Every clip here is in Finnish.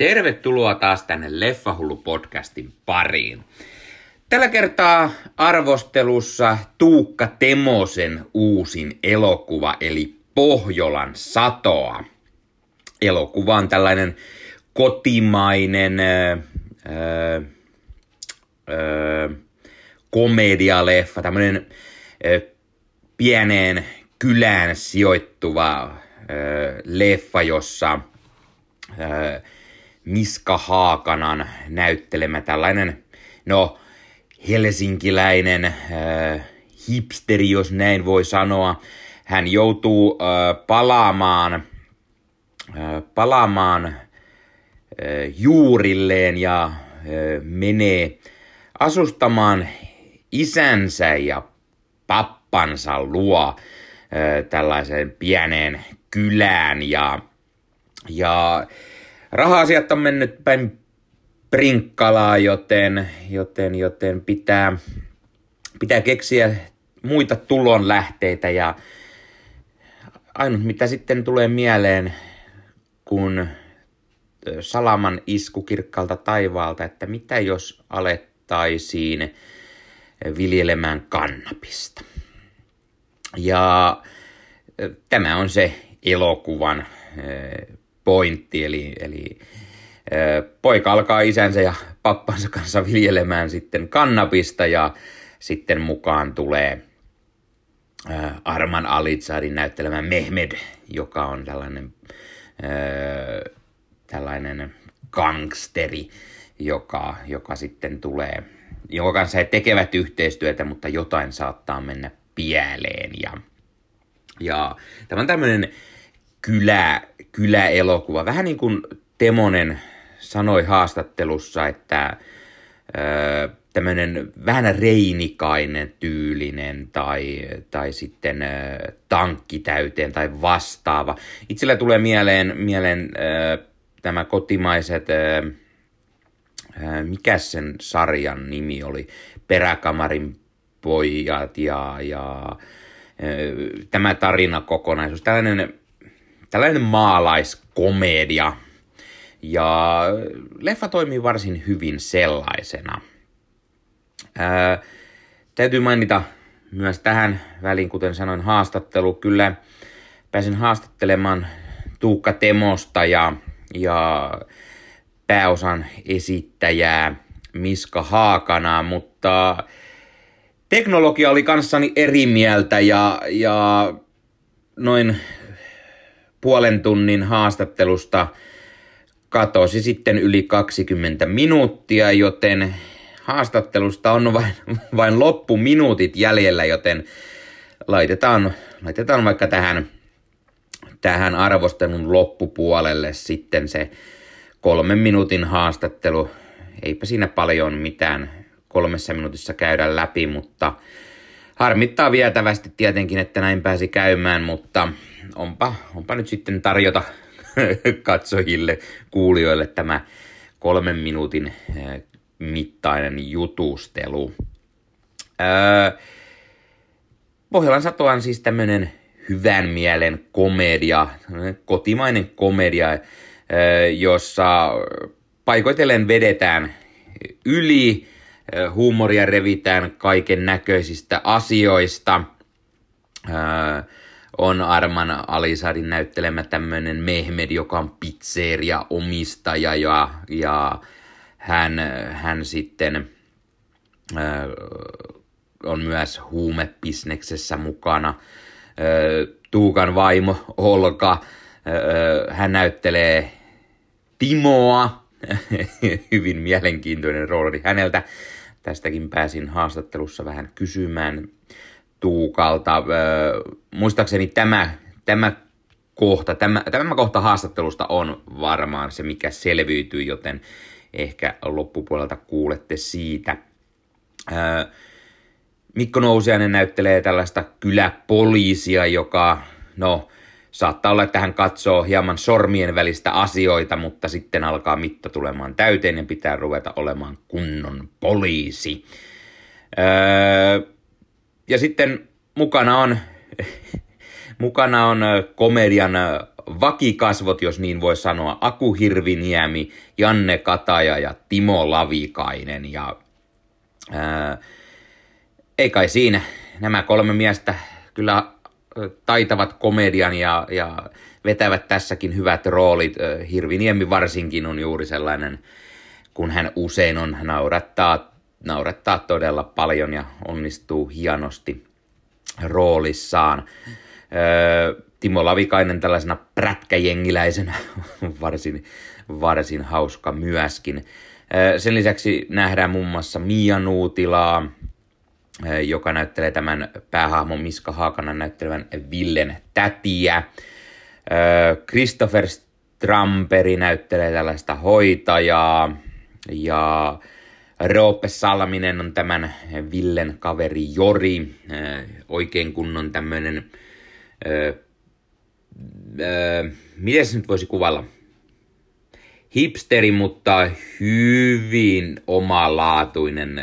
Tervetuloa taas tänne Leffahullu-podcastin pariin. Tällä kertaa arvostelussa Tuukka Temosen uusin elokuva, eli Pohjolan satoa. Elokuva on tällainen kotimainen öö, öö, komedialeffa, tämmöinen öö, pieneen kylään sijoittuva öö, leffa, jossa öö, Miska Haakanan näyttelemä tällainen, no, helsinkiläinen äh, hipsteri, jos näin voi sanoa. Hän joutuu äh, palaamaan, äh, palaamaan äh, juurilleen ja äh, menee asustamaan isänsä ja pappansa luo äh, tällaiseen pieneen kylään ja, ja raha-asiat on mennyt päin prinkkalaa, joten, joten, joten pitää, pitää keksiä muita tulonlähteitä ja ainut mitä sitten tulee mieleen, kun salaman isku kirkkaalta taivaalta, että mitä jos alettaisiin viljelemään kannabista. Ja tämä on se elokuvan pointti, eli, eli poika alkaa isänsä ja pappansa kanssa viljelemään sitten kannabista ja sitten mukaan tulee Arman Alitsarin näyttelemä Mehmed, joka on tällainen, tällainen gangsteri, joka, joka sitten tulee, jonka kanssa he tekevät yhteistyötä, mutta jotain saattaa mennä pieleen. Ja, ja tämä on tämmöinen kylä, kyläelokuva. Vähän niin kuin Temonen sanoi haastattelussa, että öö, tämmöinen vähän reinikainen tyylinen tai, tai sitten ö, tankki täyteen tai vastaava. Itsellä tulee mieleen, mieleen ö, tämä kotimaiset, ö, mikä sen sarjan nimi oli, Peräkamarin pojat ja, ja ö, tämä tarinakokonaisuus, tällainen tällainen maalaiskomedia. Ja leffa toimii varsin hyvin sellaisena. Ää, täytyy mainita myös tähän väliin, kuten sanoin, haastattelu. Kyllä pääsin haastattelemaan Tuukka Temosta ja, ja pääosan esittäjää Miska Haakanaa, mutta teknologia oli kanssani eri mieltä ja, ja noin puolen tunnin haastattelusta katosi sitten yli 20 minuuttia, joten haastattelusta on vain, vain loppuminuutit jäljellä, joten laitetaan, laitetaan vaikka tähän, tähän arvostelun loppupuolelle sitten se kolmen minuutin haastattelu. Eipä siinä paljon mitään kolmessa minuutissa käydä läpi, mutta harmittaa vietävästi tietenkin, että näin pääsi käymään, mutta onpa, onpa nyt sitten tarjota katsojille, kuulijoille tämä kolmen minuutin eh, mittainen jutustelu. Öö, Pohjolan sato on siis tämmöinen hyvän mielen komedia, kotimainen komedia, jossa paikoitellen vedetään yli, huumoria revitään kaiken näköisistä asioista. On Arman Alisarin näyttelemä tämmöinen Mehmed, joka on pizzeria omistaja ja, ja hän, hän sitten äh, on myös huumebisneksessä mukana. Äh, Tuukan vaimo Olka, äh, hän näyttelee Timoa, hyvin mielenkiintoinen rooli häneltä. Tästäkin pääsin haastattelussa vähän kysymään Tuukalta. muistaakseni tämä, tämä kohta, tämä, tämä kohta haastattelusta on varmaan se, mikä selviytyy, joten ehkä loppupuolelta kuulette siitä. Mikko Nousiainen näyttelee tällaista kyläpoliisia, joka, no, saattaa olla, että hän katsoo hieman sormien välistä asioita, mutta sitten alkaa mitta tulemaan täyteen ja pitää ruveta olemaan kunnon poliisi. Öö, ja sitten mukana on, mukana on komedian vakikasvot, jos niin voi sanoa, Aku Hirviniemi, Janne Kataja ja Timo Lavikainen. Ja, ää, ei kai siinä. Nämä kolme miestä kyllä taitavat komedian ja, ja vetävät tässäkin hyvät roolit. Hirviniemi varsinkin on juuri sellainen, kun hän usein on naurattaa, naurattaa todella paljon ja onnistuu hienosti roolissaan. Timo Lavikainen tällaisena prätkäjengiläisenä varsin, varsin hauska myöskin. Sen lisäksi nähdään muun muassa Mia Nuutilaa, joka näyttelee tämän päähahmon Miska Haakanan näyttelevän Villen tätiä. Christopher Stramperi näyttelee tällaista hoitajaa ja Roope Salminen on tämän Villen kaveri Jori, oikein kunnon tämmöinen, miten se nyt voisi kuvalla, hipsteri, mutta hyvin omalaatuinen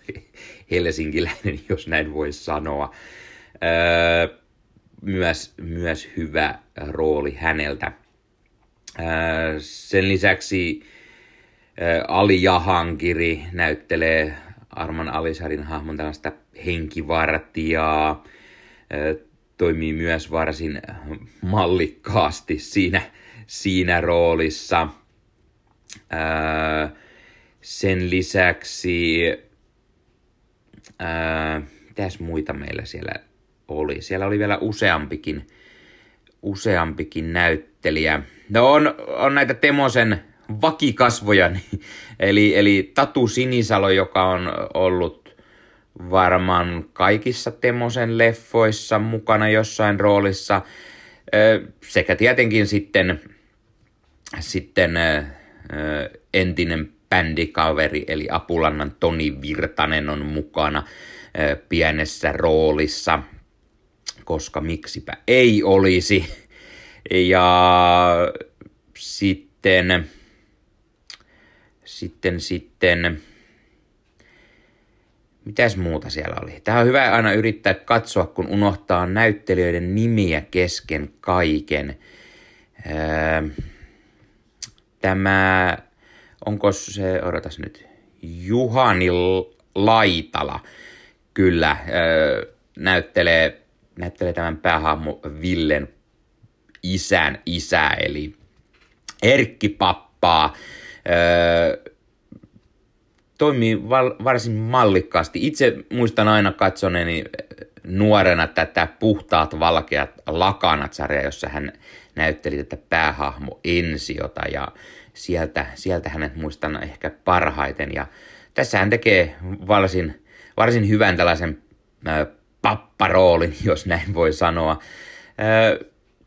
helsinkiläinen, jos näin voi sanoa. Myös, myös hyvä rooli häneltä. Sen lisäksi Ali Jahankiri näyttelee Arman Alisarin hahmon tällaista henkivartijaa. Toimii myös varsin mallikkaasti siinä, siinä roolissa. Sen lisäksi, mitäs muita meillä siellä oli? Siellä oli vielä useampikin, useampikin näyttelijä. No on, on näitä Temosen vakikasvoja, niin, eli, eli Tatu Sinisalo, joka on ollut varmaan kaikissa Temosen leffoissa mukana jossain roolissa, sekä tietenkin sitten, sitten entinen bändikaveri, eli Apulannan Toni Virtanen on mukana pienessä roolissa, koska miksipä ei olisi. Ja sitten sitten, sitten, mitäs muuta siellä oli? Tämä on hyvä aina yrittää katsoa, kun unohtaa näyttelijöiden nimiä kesken kaiken. Öö, tämä, onko se, odotas nyt, Juhani Laitala, kyllä, öö, näyttelee, näyttelee tämän päähahmo Villen isän isä, eli Erkki Pappaa. Toimii val, varsin mallikkaasti. Itse muistan aina katsoneeni nuorena tätä Puhtaat valkeat lakanat-sarjaa, jossa hän näytteli tätä päähahmo Ensiota ja sieltä, sieltä hänet muistan ehkä parhaiten. Ja tässä hän tekee varsin, varsin hyvän tällaisen ö, papparoolin, jos näin voi sanoa. Ö,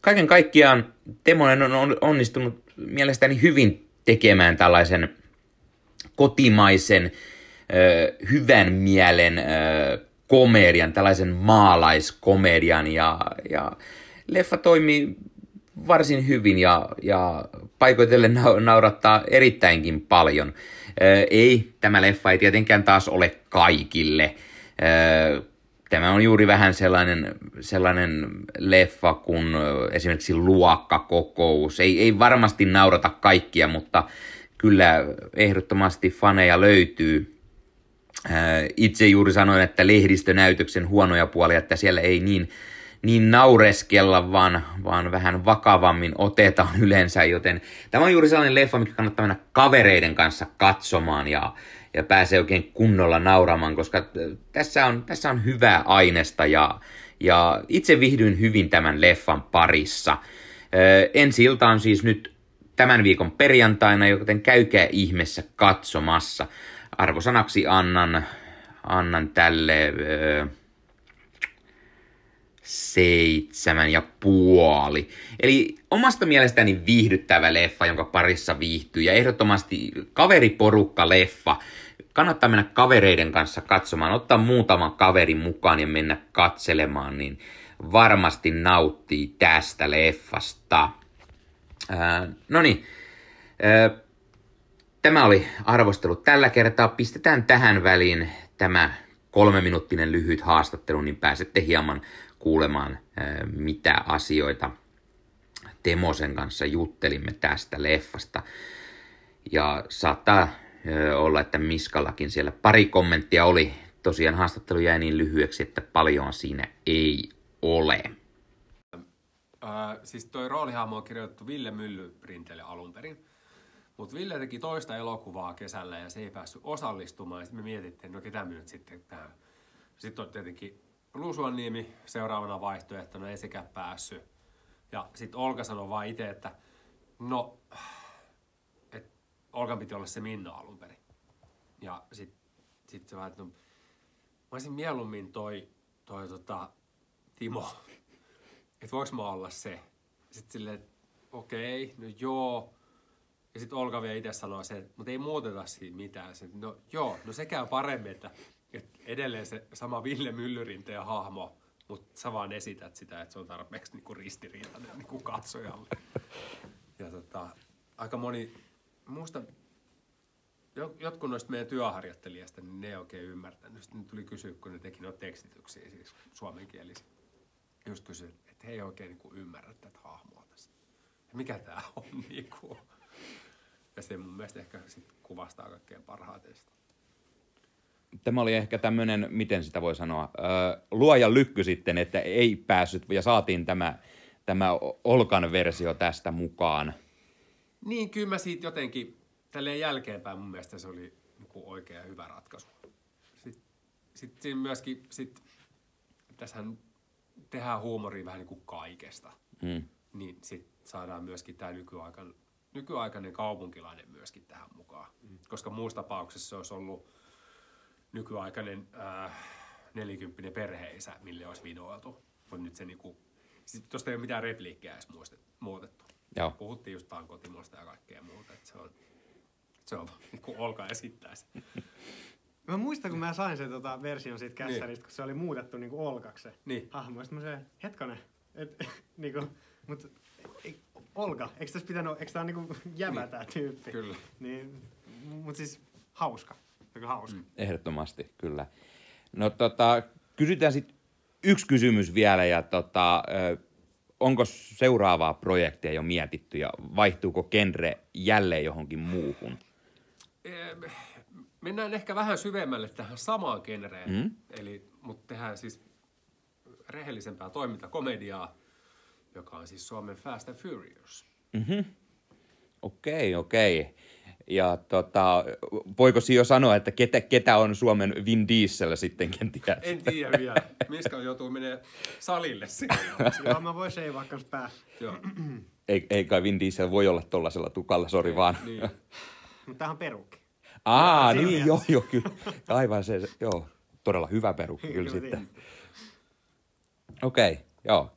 kaiken kaikkiaan Temonen on onnistunut mielestäni hyvin tekemään tällaisen kotimaisen hyvän mielen komedian, tällaisen maalaiskomedian ja, ja leffa toimii varsin hyvin ja, ja paikoitellen naurattaa erittäinkin paljon. Ei, tämä leffa ei tietenkään taas ole kaikille. Tämä on juuri vähän sellainen, sellainen leffa kuin esimerkiksi luokkakokous. Ei, ei varmasti naurata kaikkia, mutta kyllä ehdottomasti faneja löytyy. Itse juuri sanoin, että lehdistönäytöksen huonoja puolia, että siellä ei niin, niin naureskella, vaan, vaan vähän vakavammin otetaan yleensä, joten tämä on juuri sellainen leffa, mikä kannattaa mennä kavereiden kanssa katsomaan ja, ja pääsee oikein kunnolla nauramaan, koska tässä on, tässä on hyvää ainesta ja, ja itse vihdyin hyvin tämän leffan parissa. Ensi ilta on siis nyt tämän viikon perjantaina, joten käykää ihmeessä katsomassa. Arvosanaksi annan, annan tälle öö, seitsemän ja puoli. Eli omasta mielestäni viihdyttävä leffa, jonka parissa viihtyy. Ja ehdottomasti kaveriporukka leffa. Kannattaa mennä kavereiden kanssa katsomaan, ottaa muutama kaveri mukaan ja mennä katselemaan, niin varmasti nauttii tästä leffasta. No niin, tämä oli arvostelu tällä kertaa. Pistetään tähän väliin tämä kolmeminuuttinen lyhyt haastattelu, niin pääsette hieman kuulemaan, mitä asioita Temosen kanssa juttelimme tästä leffasta. Ja saattaa olla, että Miskallakin siellä pari kommenttia oli. Tosiaan haastattelu jäi niin lyhyeksi, että paljon siinä ei ole. Äh, siis toi roolihahmo on kirjoitettu Ville Myllyprinteille alun perin. Mutta Ville teki toista elokuvaa kesällä ja se ei päässyt osallistumaan. Sitten me mietittiin, no ketä me nyt sitten tähän. Sitten on tietenkin Lusuanniemi seuraavana vaihtoehtona, ei sekään päässyt. Ja sitten Olka sanoi vaan itse, että no, että Olkan piti olla se Minna alun perin. Ja sitten sit se vaan, että no, mä olisin mieluummin toi, toi tota, Timo, että voiko mä olla se. Sitten silleen, okei, okay, no joo. Ja sitten Olka vielä itse sanoi se, mutta ei muuteta siinä mitään. Se, no joo, no se käy paremmin, että edelleen se sama Ville Myllyrinteen hahmo, mutta sä vaan esität sitä, että se on tarpeeksi niinku ristiriitainen niinku katsojalle. Ja tota, aika moni, muista jotkut noista meidän työharjoittelijasta, niin ne ei oikein ymmärtänyt. Sitten tuli kysyä, kun ne teki noita tekstityksiä, siis suomenkielisiä. Just kysyi, että he ei oikein niin ymmärrä tätä hahmoa tässä. Ja mikä tämä on niin kuin. Ja se mun mielestä ehkä sit kuvastaa kaikkein parhaiten sitä. Tämä oli ehkä tämmöinen, miten sitä voi sanoa, luoja lykky sitten, että ei päässyt ja saatiin tämä, tämä Olkan versio tästä mukaan. Niin, kyllä mä siitä jotenkin, tälleen jälkeenpäin mun mielestä se oli niin oikea ja hyvä ratkaisu. Sitten, sitten myöskin, sit, tässähän tehdään huumoria vähän niin kuin kaikesta. Mm. Niin sitten saadaan myöskin tämä nykyaikainen nykyaikainen kaupunkilainen myöskin tähän mukaan. Mm. Koska muussa tapauksessa se olisi ollut nykyaikainen äh, 40 perheisä, mille olisi vinoiltu. Mutta nyt se niinku, siis tuosta ei ole mitään repliikkejä edes muutettu. Joo. Puhuttiin just Tankotimosta ja kaikkea muuta, että se on, se on niin kuin Olka esittää se. Mä muistan, kun mä sain sen tota, version siitä kässäristä, niin. kun se oli muutettu niin kuin Olkaksi se niin. hahmo. Sitten mä se, hetkonen, et, niin kuin, mut Olga, eikö tässä pitänyt, eikö tämä niinku jävä niin. tämä tyyppi? Kyllä. Niin, mutta siis hauska. Aika hauska. Mm. Ehdottomasti, kyllä. No tota, kysytään sitten yksi kysymys vielä ja tota, onko seuraavaa projektia jo mietitty ja vaihtuuko genre jälleen johonkin muuhun? Mennään ehkä vähän syvemmälle tähän samaan genreen, mm? eli, mutta tehdään siis rehellisempää toimintakomediaa joka on siis Suomen Fast and Furious. Mm-hmm. Okei, okay, okei. Okay. Ja tota, voiko jo sanoa, että ketä, ketä on Suomen Vin Diesel sitten, kenties? En tiedä vielä. Miska joutuu menee salille Joo, mä voin seivaa kans pää. Joo. Ei, ei kai Vin Diesel voi olla tollasella tukalla, sori vaan. Niin. Mutta tämähän on perukki. Aa, niin, mielessä. joo, joo, kyllä. Aivan se, joo. Todella hyvä perukki kyllä, kyllä sitten. Okei, okay, joo.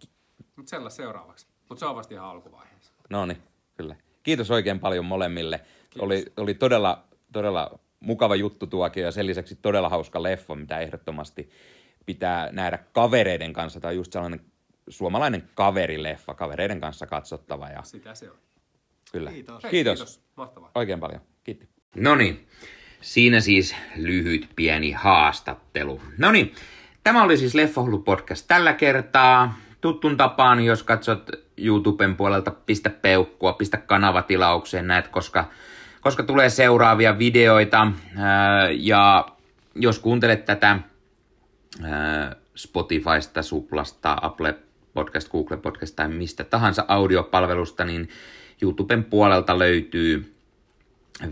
Mutta sellaista seuraavaksi. Mutta se on vasta ihan alkuvaiheessa. No niin, kyllä. Kiitos oikein paljon molemmille. Oli, oli todella, todella mukava juttu tuokin ja sen lisäksi todella hauska leffa, mitä ehdottomasti pitää nähdä kavereiden kanssa. Tämä on just sellainen suomalainen kaverileffa, kavereiden kanssa katsottava. Ja... Sitä se on. Kyllä. Kiitos. Hei, kiitos. kiitos. Mahtavaa. Oikein paljon. Kiitti. No niin, siinä siis lyhyt pieni haastattelu. No niin, tämä oli siis Leffahullu podcast tällä kertaa tuttun tapaan, jos katsot YouTuben puolelta, pistä peukkua, pistä kanavatilaukseen näet, koska, koska tulee seuraavia videoita. Ää, ja jos kuuntelet tätä ää, Spotifysta, Suplasta, Apple Podcast, Google Podcast tai mistä tahansa audiopalvelusta, niin YouTuben puolelta löytyy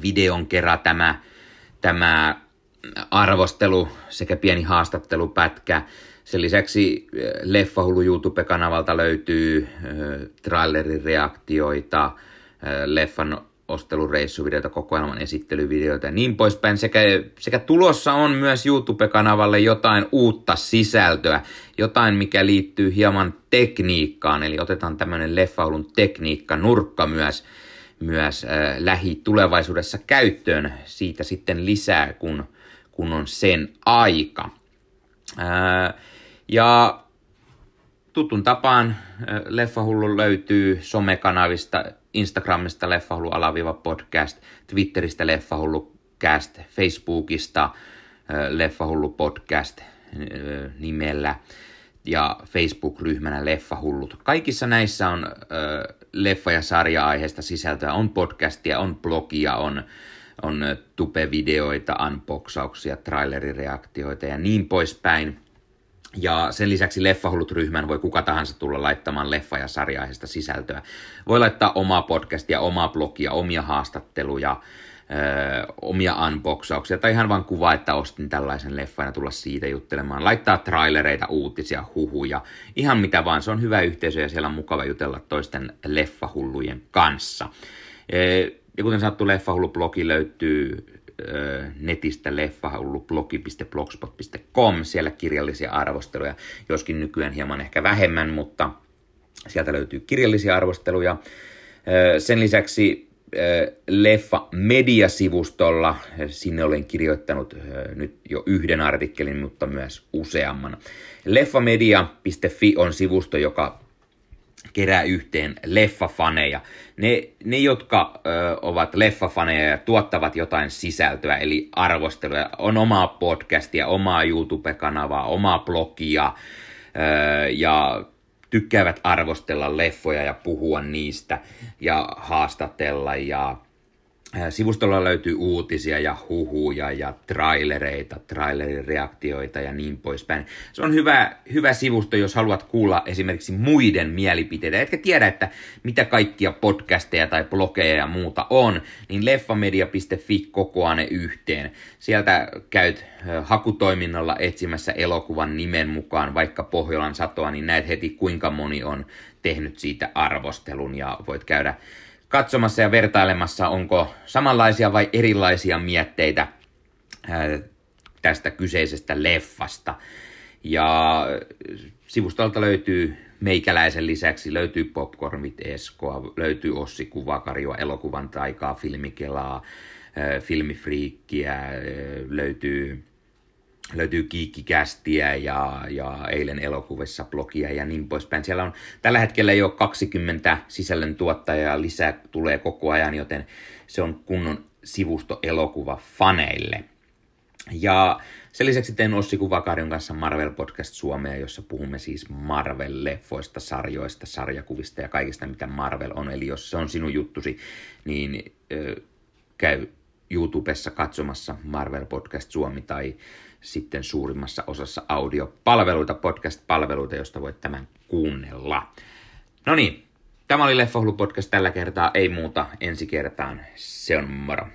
videon kerran tämä, tämä arvostelu sekä pieni haastattelupätkä. Sen lisäksi eh, Leffahullu YouTube-kanavalta löytyy äh, trailerin reaktioita, äh, leffan ostelureissuvideoita, kokoelman esittelyvideoita ja niin poispäin. Sekä, sekä tulossa on myös YouTube-kanavalle jotain uutta sisältöä, jotain mikä liittyy hieman tekniikkaan, eli otetaan tämmöinen Leffaulun tekniikka nurkka myös, myös äh, lähitulevaisuudessa käyttöön. Siitä sitten lisää, kun, kun on sen aika. Äh, ja tutun tapaan Leffahullu löytyy somekanavista, Instagramista Leffahullu alaviiva podcast, Twitteristä Leffahullu cast, Facebookista Leffahullu podcast nimellä ja Facebook-ryhmänä Leffahullut. Kaikissa näissä on leffa- ja sarja-aiheesta sisältöä. On podcastia, on blogia, on, on tupe-videoita, unboxauksia, trailerireaktioita ja niin poispäin. Ja sen lisäksi Leffahullut-ryhmän voi kuka tahansa tulla laittamaan leffa- ja sarja-aiheesta sisältöä. Voi laittaa omaa podcastia, omaa blogia, omia haastatteluja, ö, omia unboxauksia tai ihan vaan kuva, että ostin tällaisen leffan ja tulla siitä juttelemaan. Laittaa trailereita, uutisia, huhuja, ihan mitä vaan. Se on hyvä yhteisö ja siellä on mukava jutella toisten leffahullujen kanssa. Ja kuten sanottu, Leffahullu-blogi löytyy netistä leffahullublogi.blogspot.com, siellä kirjallisia arvosteluja, joskin nykyään hieman ehkä vähemmän, mutta sieltä löytyy kirjallisia arvosteluja. Sen lisäksi Leffa Media-sivustolla, sinne olen kirjoittanut nyt jo yhden artikkelin, mutta myös useamman. Leffamedia.fi on sivusto, joka kerää yhteen leffafaneja. Ne, ne jotka ö, ovat leffafaneja ja tuottavat jotain sisältöä, eli arvosteluja, on omaa podcastia, omaa YouTube-kanavaa, omaa blogia ö, ja tykkäävät arvostella leffoja ja puhua niistä ja haastatella ja Sivustolla löytyy uutisia ja huhuja ja trailereita, trailerireaktioita ja niin poispäin. Se on hyvä, hyvä sivusto, jos haluat kuulla esimerkiksi muiden mielipiteitä, etkä tiedä, että mitä kaikkia podcasteja tai blogeja ja muuta on, niin leffamedia.fi kokoaa ne yhteen. Sieltä käyt hakutoiminnalla etsimässä elokuvan nimen mukaan vaikka Pohjolan satoa, niin näet heti kuinka moni on tehnyt siitä arvostelun ja voit käydä katsomassa ja vertailemassa, onko samanlaisia vai erilaisia mietteitä tästä kyseisestä leffasta. Ja sivustolta löytyy meikäläisen lisäksi, löytyy Popcornit Eskoa, löytyy Ossi Kuvakarjoa, elokuvan taikaa, filmikelaa, filmifriikkiä, löytyy löytyy kiikkikästiä ja, ja eilen elokuvissa blogia ja niin poispäin. Siellä on tällä hetkellä jo 20 sisällön tuottajaa lisää tulee koko ajan, joten se on kunnon sivusto elokuva faneille. Ja sen lisäksi teen Ossi Kuvakarjon kanssa Marvel Podcast Suomea, jossa puhumme siis Marvel-leffoista, sarjoista, sarjakuvista ja kaikista, mitä Marvel on. Eli jos se on sinun juttusi, niin ö, käy YouTubessa katsomassa Marvel Podcast Suomi tai sitten suurimmassa osassa audiopalveluita, podcast-palveluita, josta voit tämän kuunnella. No niin, tämä oli Leffahullu podcast tällä kertaa, ei muuta ensi kertaan. Se on moro.